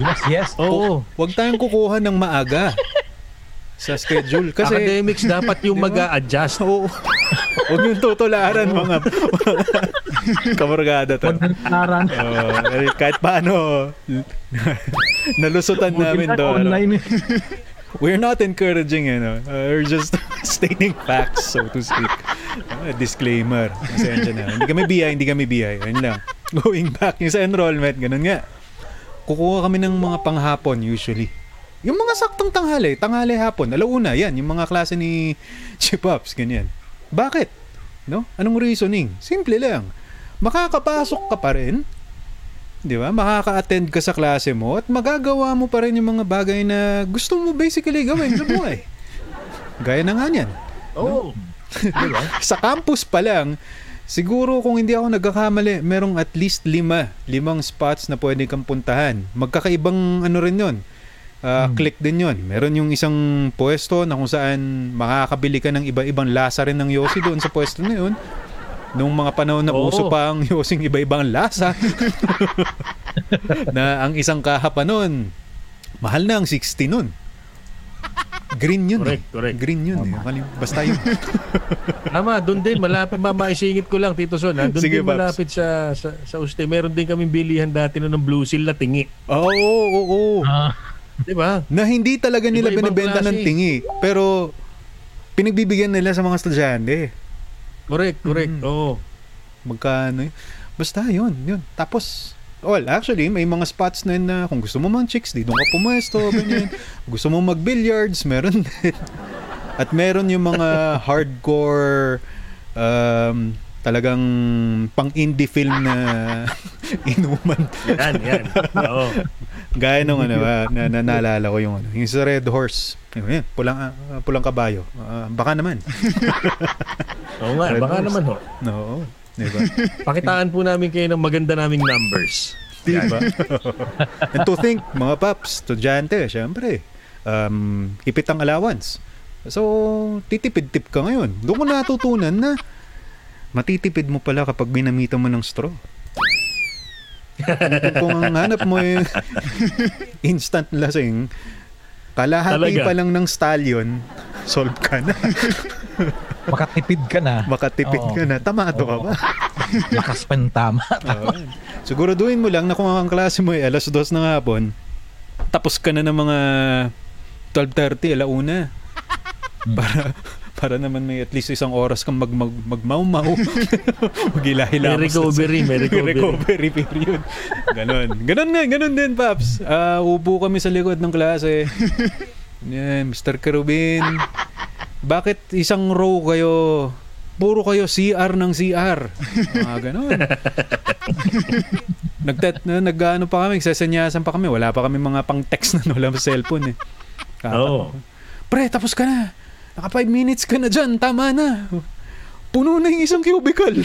Yes, yes. Oo. Huwag tayong kukuha ng maaga sa schedule [LAUGHS] kasi Academics dapat yung Di ba? mag-a-adjust. Oo. Huwag yung tutularan mga [LAUGHS] kamargada to. Oo, eh, kahit paano [LAUGHS] nalusutan namin to. ano. Online. We're not encouraging, you know. Uh, we're just stating facts, so to speak. Uh, disclaimer. Pasensya na. Hindi kami BI, hindi kami BI. Ayun lang. Going back, yung sa enrollment, ganun nga. Kukuha kami ng mga panghapon usually. Yung mga saktong tanghali, tanghali hapon, alauna, yan, yung mga klase ni Chipops, ganyan. Bakit? No? Anong reasoning? Simple lang. Makakapasok ka pa rin, Di ba? Makaka-attend ka sa klase mo at magagawa mo pa rin yung mga bagay na gusto mo basically gawin sa buhay. [LAUGHS] Gaya na nga niyan. Oo. [LAUGHS] Sa campus pa lang, siguro kung hindi ako nagkakamali, merong at least lima, limang spots na pwede kang puntahan. Magkakaibang ano rin yun. Ah, Click din yun. Meron yung isang pwesto na kung saan makakabili ka ng iba-ibang lasa rin ng Yossi doon sa pwesto na yun. Nung mga panahon na Oo. uso pa ang Yossing iba-ibang lasa. [LAUGHS] na ang isang kaha pa nun, mahal na ang 60 nun. Green yun Correct, eh. correct. Green yun eh. Kalim- Basta yun. [LAUGHS] Tama, doon din malapit mamaisingit ko lang Tito Son? Doon din Paps. malapit sa sa, sa Uste. Meron din kaming bilihan dati no ng Blue Seal na tingi, Oo, oo, oo. Ah, 'di ba? Na hindi talaga nila Iba-ibang binibenta ng klase. tingi. Pero, pinagbibigyan nila sa mga estudyante. Correct, correct. Mm. Oo. Magkano. Basta yun, yun. Tapos, well, actually, may mga spots na yun na kung gusto mo mang chicks, di doon ka pumuesto, [LAUGHS] ganyan. gusto mo mag-billiards, meron [LAUGHS] din. At meron yung mga hardcore um, talagang pang indie film na [LAUGHS] inuman. Yan, yan. Oo. Gaya nung ano, ah, na, na, naalala ko yung ano, yung sa Red Horse. Yun, yan, pulang, ah, pulang kabayo. Ah, baka naman. [LAUGHS] Oo nga, Red baka Horse. naman ho. No, diba? [LAUGHS] Pakitaan po namin kayo ng maganda naming numbers. diba? [LAUGHS] And to think, mga paps, estudyante, syempre, um, ipit ang allowance. So, titipid-tip ka ngayon. Doon ko natutunan na matitipid mo pala kapag binamita mo ng straw. Kung, ang hanap mo yung [LAUGHS] instant lasing, kalahati Talaga? pa lang ng stallion, solve ka na. [LAUGHS] makatipid ka na. Makatipid Oo. ka na. Tamado ka Oo. ba? [LAUGHS] Lakas pa ng tama. Oo. Siguraduhin mo lang na kung ang klase mo ay alas dos ng hapon, tapos ka na ng mga 12.30, alauna. Para para naman may at least isang oras kang mag, mag, magmaumaw. [LAUGHS] Maghila-hila May recovery, [LAUGHS] may recovery. recovery period. Ganon. Ganon nga, ganon din, Paps. Ah, upo kami sa likod ng klase. [LAUGHS] Yan, Mr. Kerubin. Bakit isang row kayo puro kayo CR ng CR. Mga ganon. Nagtet na nagano pa kami, sasanyasan pa kami. Wala pa kami mga pang-text na wala sa cellphone eh. Kaka- Oo. Pre, tapos ka na. Naka 5 minutes ka na dyan. Tama na. Puno na yung isang cubicle.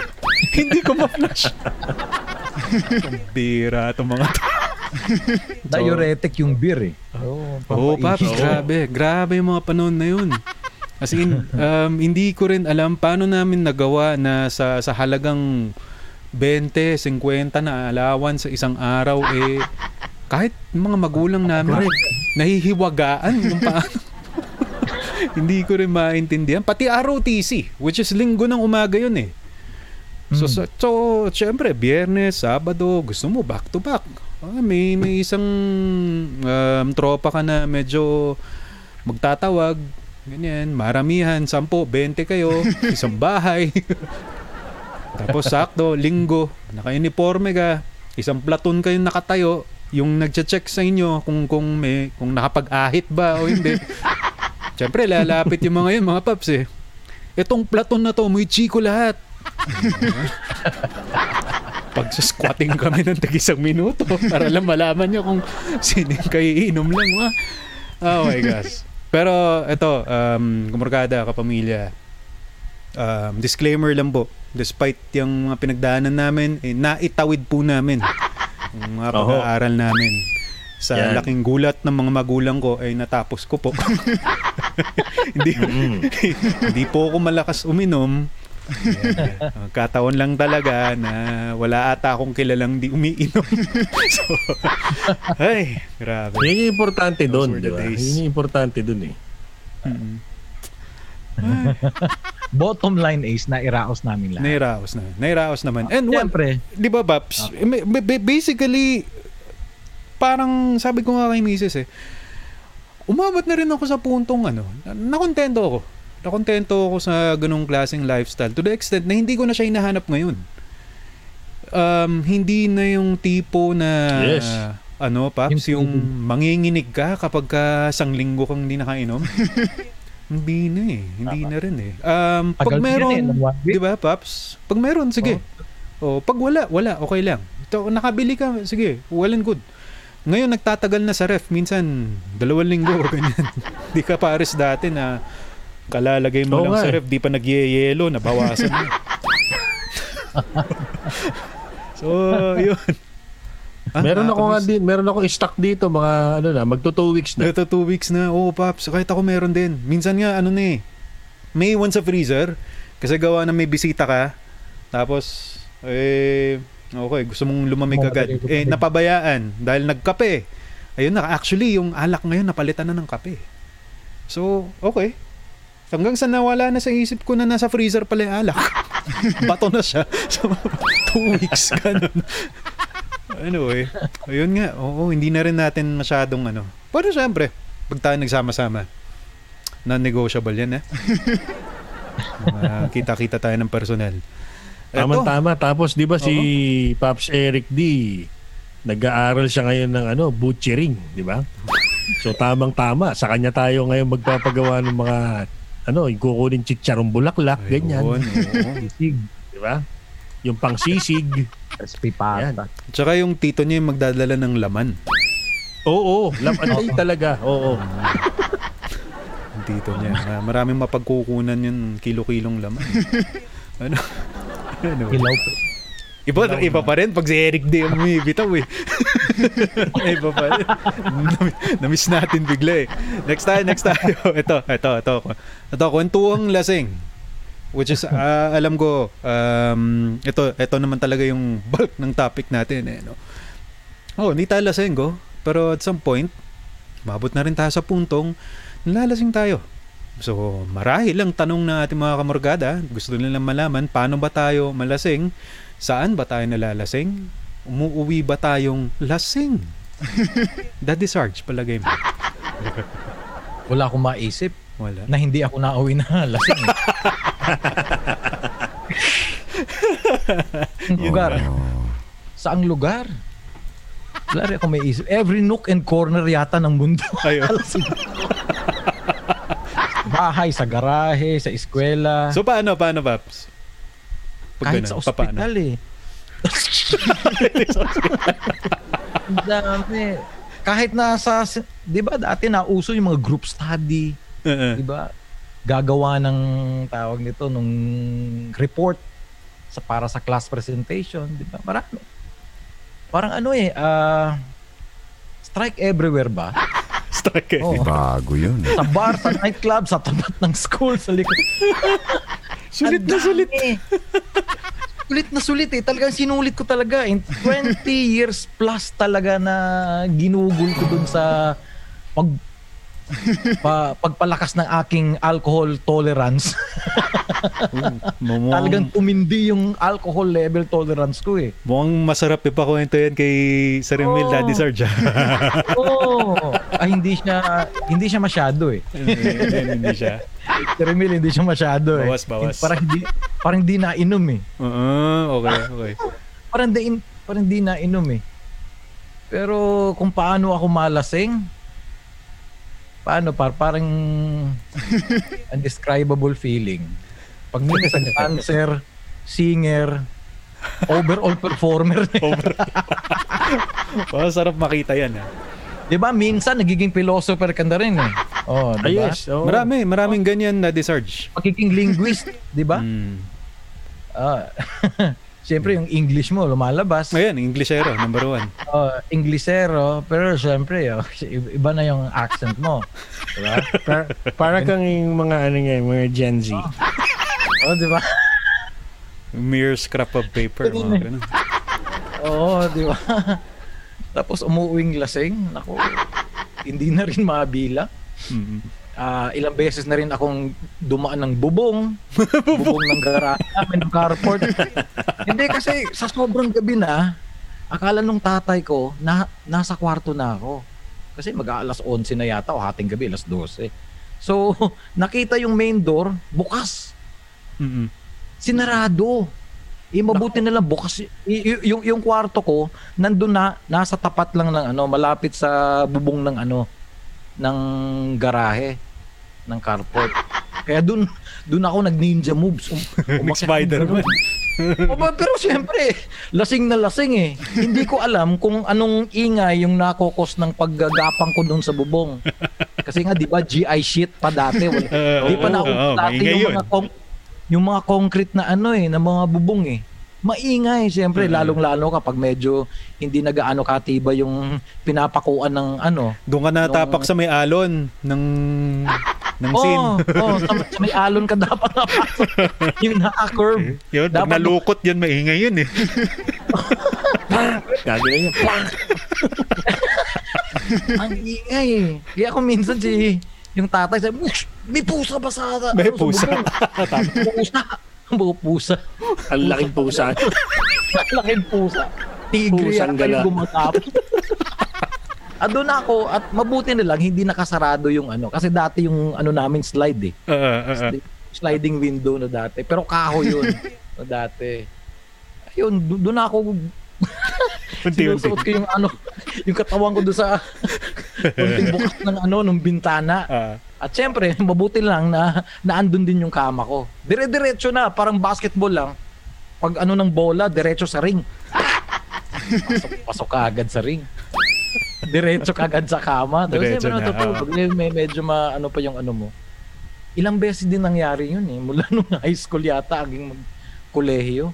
[LAUGHS] Hindi ko ma-flash. Bira itong mga to. [LAUGHS] Diuretic yung beer eh. Oo, pampaihi. Paps, grabe. Grabe yung mga panahon na yun. As in, um, hindi ko rin alam paano namin nagawa na sa, sa halagang 20, 50 na alawan sa isang araw, eh, kahit mga magulang namin, nahihiwagaan kung paano. Hindi ko rin maintindihan. Pati ROTC, which is linggo ng umaga yun eh. So, so, so syempre, biyernes, sabado, gusto mo back to back. Ah, may, may isang um, tropa ka na medyo magtatawag, ganyan, maramihan, 10, 20 kayo, [LAUGHS] isang bahay. Tapos sakto, linggo, naka-uniforme ka, isang platoon kayo nakatayo, yung nagche-check sa inyo kung kung may kung nakapag-ahit ba o hindi. [LAUGHS] Siyempre, lalapit yung mga yun, mga paps eh. Itong platoon na to, may chiko lahat. Pag squatting kami ng tag isang minuto para lang malaman nyo kung sino yung kaiinom lang. Ma. Oh my gosh. Pero ito, um, kumurkada, kapamilya, um, disclaimer lang po, despite yung mga pinagdaanan namin, eh, naitawid po namin yung mga pag-aaral namin. Sa Yan. laking gulat ng mga magulang ko ay natapos ko po. [LAUGHS] [LAUGHS] hindi, hindi po ako malakas uminom. Ayan. Kataon lang talaga na wala ata akong kilalang di umiinom. [LAUGHS] so, ay, grabe. Yun yung importante doon, di ba? Yun yung importante doon eh. Mm-mm. [LAUGHS] Bottom line is, nairaos namin lahat. Nairaos na. Nairaos naman. And one, Siyempre, di ba, Baps? eh, may- ba- basically, parang sabi ko nga kay Mrs. eh, umabot na rin ako sa puntong ano, na- nakontento ako. Nakontento ako sa ganong klaseng lifestyle to the extent na hindi ko na siya hinahanap ngayon. Um, hindi na yung tipo na Yes. ano, Paps, Yung yung, manginginig ka kapag ka isang linggo kang hindi nakainom. [LAUGHS] hindi na eh. Hindi na rin eh. Um, pag Tagal meron, eh, di ba, Paps? Pag meron, sige. O, pag wala, wala, okay lang. Ito, nakabili ka, sige, well and good. Ngayon, nagtatagal na sa ref. Minsan, dalawang linggo, [LAUGHS] ganyan. di ka pares dati na kalalagay mo Oo lang nga sa eh. ref, di pa nagyeyelo, nabawasan mo. [LAUGHS] so, yun. Ah, meron ako nga nakakamiss. din, meron ako stock dito mga ano na, magto two weeks na. Ito two weeks na. Oo, Paps. Kahit ako meron din. Minsan nga, ano na eh. May iwan sa freezer. Kasi gawa na may bisita ka. Tapos, eh, okay, gusto mong lumamig Oo, agad. lumamig. Eh, napabayaan. Dahil nagkape. Ayun na, actually, yung alak ngayon, napalitan na ng kape. So, okay. Hanggang sa nawala na sa isip ko na nasa freezer pala yung alak. [LAUGHS] Bato na siya. [LAUGHS] So, two weeks, ganun. Anyway, ayun nga. Oo, hindi na rin natin masyadong ano. Pero syempre, pag tayo nagsama-sama, non-negotiable yan eh. [LAUGHS] Mga kita-kita tayo ng personal. Eto, Tama-tama. Tapos 'di ba si Pops Eric D nag-aaral siya ngayon ng ano, butchering, 'di ba? So tamang-tama, sa kanya tayo ngayon magpapagawa ng mga ano, yung kukunin chicharong bulaklak, ganyan, ayun, oo. sisig, 'di ba? Yung pangsisig. crispy pasta. Tsaka yung tito niya yung magdadala ng laman. Oo, laman ay talaga. Oo. Yung tito niya. Maraming mapagkukunan yung kilo-kilong laman. ano? Ano? Hilaw po. Iba, iba pa rin pag si Eric D ang bumibitaw eh. [LAUGHS] iba pa rin. Nam- Namiss natin bigla eh. Next tayo, next tayo. [LAUGHS] Ito, ito, ito. Ito, kwentuang lasing. Which is, ah, alam ko, um, ito, ito naman talaga yung bulk ng topic natin eh. No? Oh, hindi tayo lasing go. Pero at some point, mabot na rin tayo sa puntong nalalasing tayo. So, marahil lang tanong ng ating mga kamorgada, gusto nilang malaman, paano ba tayo malasing? Saan ba tayo nalalasing? Umuuwi ba tayong lasing? [LAUGHS] Daddy Sarge, palagay mo. Wala akong maisip Wala. na hindi ako nauwi na lasing. [LAUGHS] lugar. Saang lugar? Wala rin ako may isip. Every nook and corner yata ng mundo. Ayun. [LAUGHS] Bahay, sa garahe, sa eskwela. So, paano, paano, Paps? kahit ganun, sa ospital eh. [LAUGHS] Ang dami. Kahit nasa, di ba dati nauso yung mga group study, Uh-uh. di ba? Gagawa ng tawag nito nung report sa para sa class presentation, di ba? Marami. parang ano eh, ah, strike everywhere ba? Strike eh. Oo. Bago yun. sa bar, sa nightclub, sa tapat ng school, sa likod. [LAUGHS] Sulit na sulit. sulit na sulit eh. Talagang sinulit ko talaga. In 20 [LAUGHS] years plus talaga na ginugol ko dun sa pag pa, pagpalakas ng aking alcohol tolerance. [LAUGHS] Mukhang, Talagang tumindi yung alcohol level tolerance ko eh. mukhang masarap ipakwento yan kay Sir Emil Oo. Daddy Sarge. Oo. Ay, hindi siya hindi siya masyado eh. hindi siya. Si Remil, hindi siya masyado eh. Bawas, bawas. Parang hindi, parang hindi nainom eh. Oo, okay, okay. Parang di, parang di nainom eh. Pero kung paano ako malasing, paano par parang [LAUGHS] undescribable feeling. Pag minsan dancer, singer, overall performer. [LAUGHS] Oh, [LAUGHS] sarap makita yan. ah. 'Di ba? Minsan nagiging philosopher ka na rin eh. Oh, Ah, 'di ba? yes. oo. Marami, maraming ganyan, Daddy Sarge. Magiging linguist, 'di ba? Mm. Ah. [LAUGHS] Siyempre yung English mo lumalabas. Ayan, Englishero, number one. Oh, Inglesero, pero siyempre oh, iba na yung accent mo. Diba? Para, para kang yung mga ano nga, yung mga Gen Z. Oh, di ba? Mere scrap of paper. Mga ganun. Oo, di ba? Tapos umuuwing lasing. Naku, [LAUGHS] hindi na rin mabila. Mm. Ah, ilang beses na rin akong dumaan ng bubong. [LAUGHS] bubong ng garahe namin, ng carport. [LAUGHS] hindi kasi sa sobrang gabi na, akala nung tatay ko, na, nasa kwarto na ako. Kasi mag-aalas 11 na yata o hating gabi, alas 12. So, nakita yung main door, bukas. Mm-mm. sinarado. Eh, mabuti na lang bukas. y- yung, yung kwarto ko, nandun na, nasa tapat lang ng ano, malapit sa bubong ng ano, ng garahe, ng carport. [LAUGHS] Kaya dun, dun ako nag-ninja moves. Um, [LAUGHS] umakyat ng Spider-Man. O, pero siyempre, lasing na lasing eh. Hindi ko alam kung anong ingay yung nakokos ng paggagapang ko dun sa bubong. Kasi nga, di ba, GI shit pa dati. Wala, di pa na oo, dati maingay yung yun. mga, con- yung mga concrete na ano eh, na mga bubong eh. Maingay, siyempre, lalong-lalo kapag medyo hindi nagaano katiba yung pinapakuan ng ano. Doon ka natapak sa may alon ng ng scene. Oo, oh, sa, sa may alon ka dapat napasok. [LAUGHS] yung naka-curve. [LAUGHS] Yun, Dapat- nalukot yan, maingay yun eh. [LAUGHS] Gagawin. Plank! Ang ingay eh. Kaya ako minsan si yung tatay sabi, "Ush, may pusa ba sa May ano, sa pusa. bubong?" [LAUGHS] pusa. Buo pusa. Ang laking pusa. [LAUGHS] Laking pusa. Tigre Pusang yan kayo gala. gumatap. [LAUGHS] at doon ako, at mabuti na lang, hindi nakasarado yung ano. Kasi dati yung ano namin slide eh. Oo, oo, oo. Sliding window na dati. Pero kahoy yun. na dati. Ayun, do- doon ako Unti-unti. sinusuot ko yung ano, yung katawan ko doon sa [LAUGHS] kunting bukas ng ano, ng bintana. Ah, At syempre, [LAUGHS] mabuti lang na naandun din yung kama ko. Dire-diretso na, parang basketball lang. Pag ano ng bola, diretso sa ring. Pasok, pasok ka agad sa ring. Diretso ka agad sa kama. Tapos Diretso siyempre, na, pag may, may medyo ma, ano pa yung ano mo. Ilang beses din nangyari yun eh. Mula [LAUGHS] nung high school yata, hanggang mag-kolehiyo.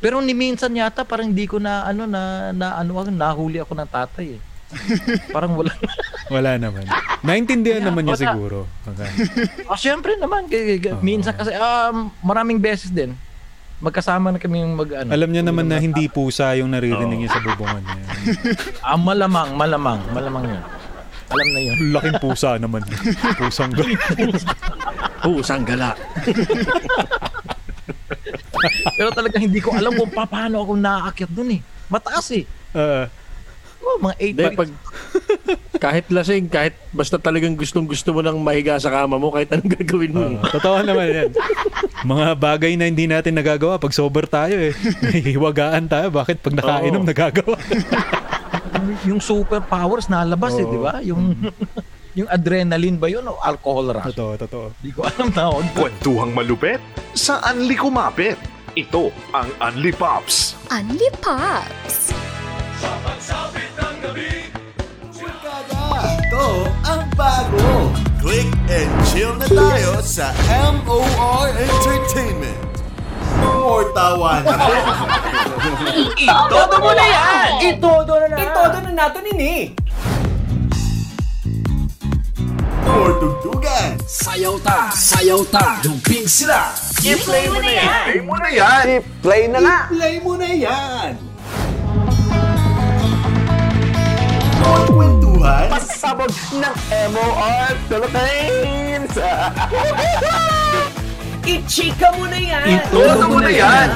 Pero ni minsan yata parang hindi ko na ano na, na ano nahuli ako ng tatay eh. [LAUGHS] Parang wala wala naman. Naintindihan naman niya wala. siguro. Okay. Ah, syempre naman. Oo. Minsan kasi, um, maraming beses din. Magkasama na kami mag ano. Alam niya naman na hindi pusa yung naririnig niya sa bubungan niya. Ah, malamang, malamang. Malamang yun. Alam na yun. Laking pusa naman. Pusang gal. [LAUGHS] Pusang gala. Pero talaga hindi ko alam kung pa- paano ako nakaakyat dun eh. Mataas eh. Ah, Oh, mga 8 Hindi, pag [LAUGHS] kahit lasing, kahit basta talagang gustong gusto mo nang mahiga sa kama mo, kahit anong [LAUGHS] gagawin mo. ah, totoo naman yan. Mga bagay na hindi natin nagagawa pag sober tayo eh. Nahihiwagaan tayo. Bakit pag nakainom Oo. nagagawa? [LAUGHS] yung superpowers nalabas eh, Oo. di ba? Yung yung adrenaline ba yun o alcohol rush? totoo, totoo. Hindi ko alam na ako. Kwentuhang malupet sa Unli Kumapit. Ito ang Unli Pops. Unli Pops! Ito bago. Click and chill na tayo sa MOR Entertainment. More tawanan. Itodo mo na yan! Itodo na na. Itodo na natin ini. More tugtugan. Sayaw ta, sayaw ta, jumping sila. I-play mo na yan. Play mo na yan! Play na nga. Play mo na yan. More kwentuhan. Pasabog ng MOR Philippines. [LAUGHS] I-chika mo na yan. Itodo mo na yan!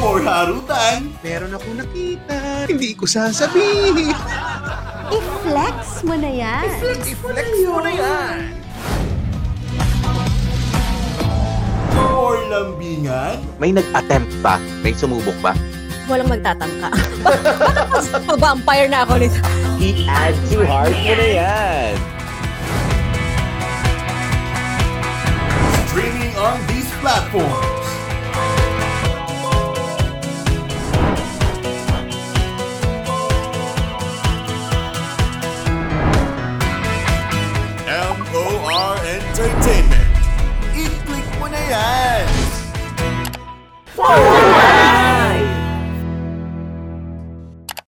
More harutan. Meron ako nakita, hindi ko sasabihin. I-flex mo na yan. I-flex mo na yan. More lambingan. May nag-attempt ba? May sumubok ba? Walang magtatangka. [LAUGHS] Pa-vampire na ako nito. I-add to heart mo na yan. Streaming on these platforms. M.O.R. Entertainment. I-click mo na yan.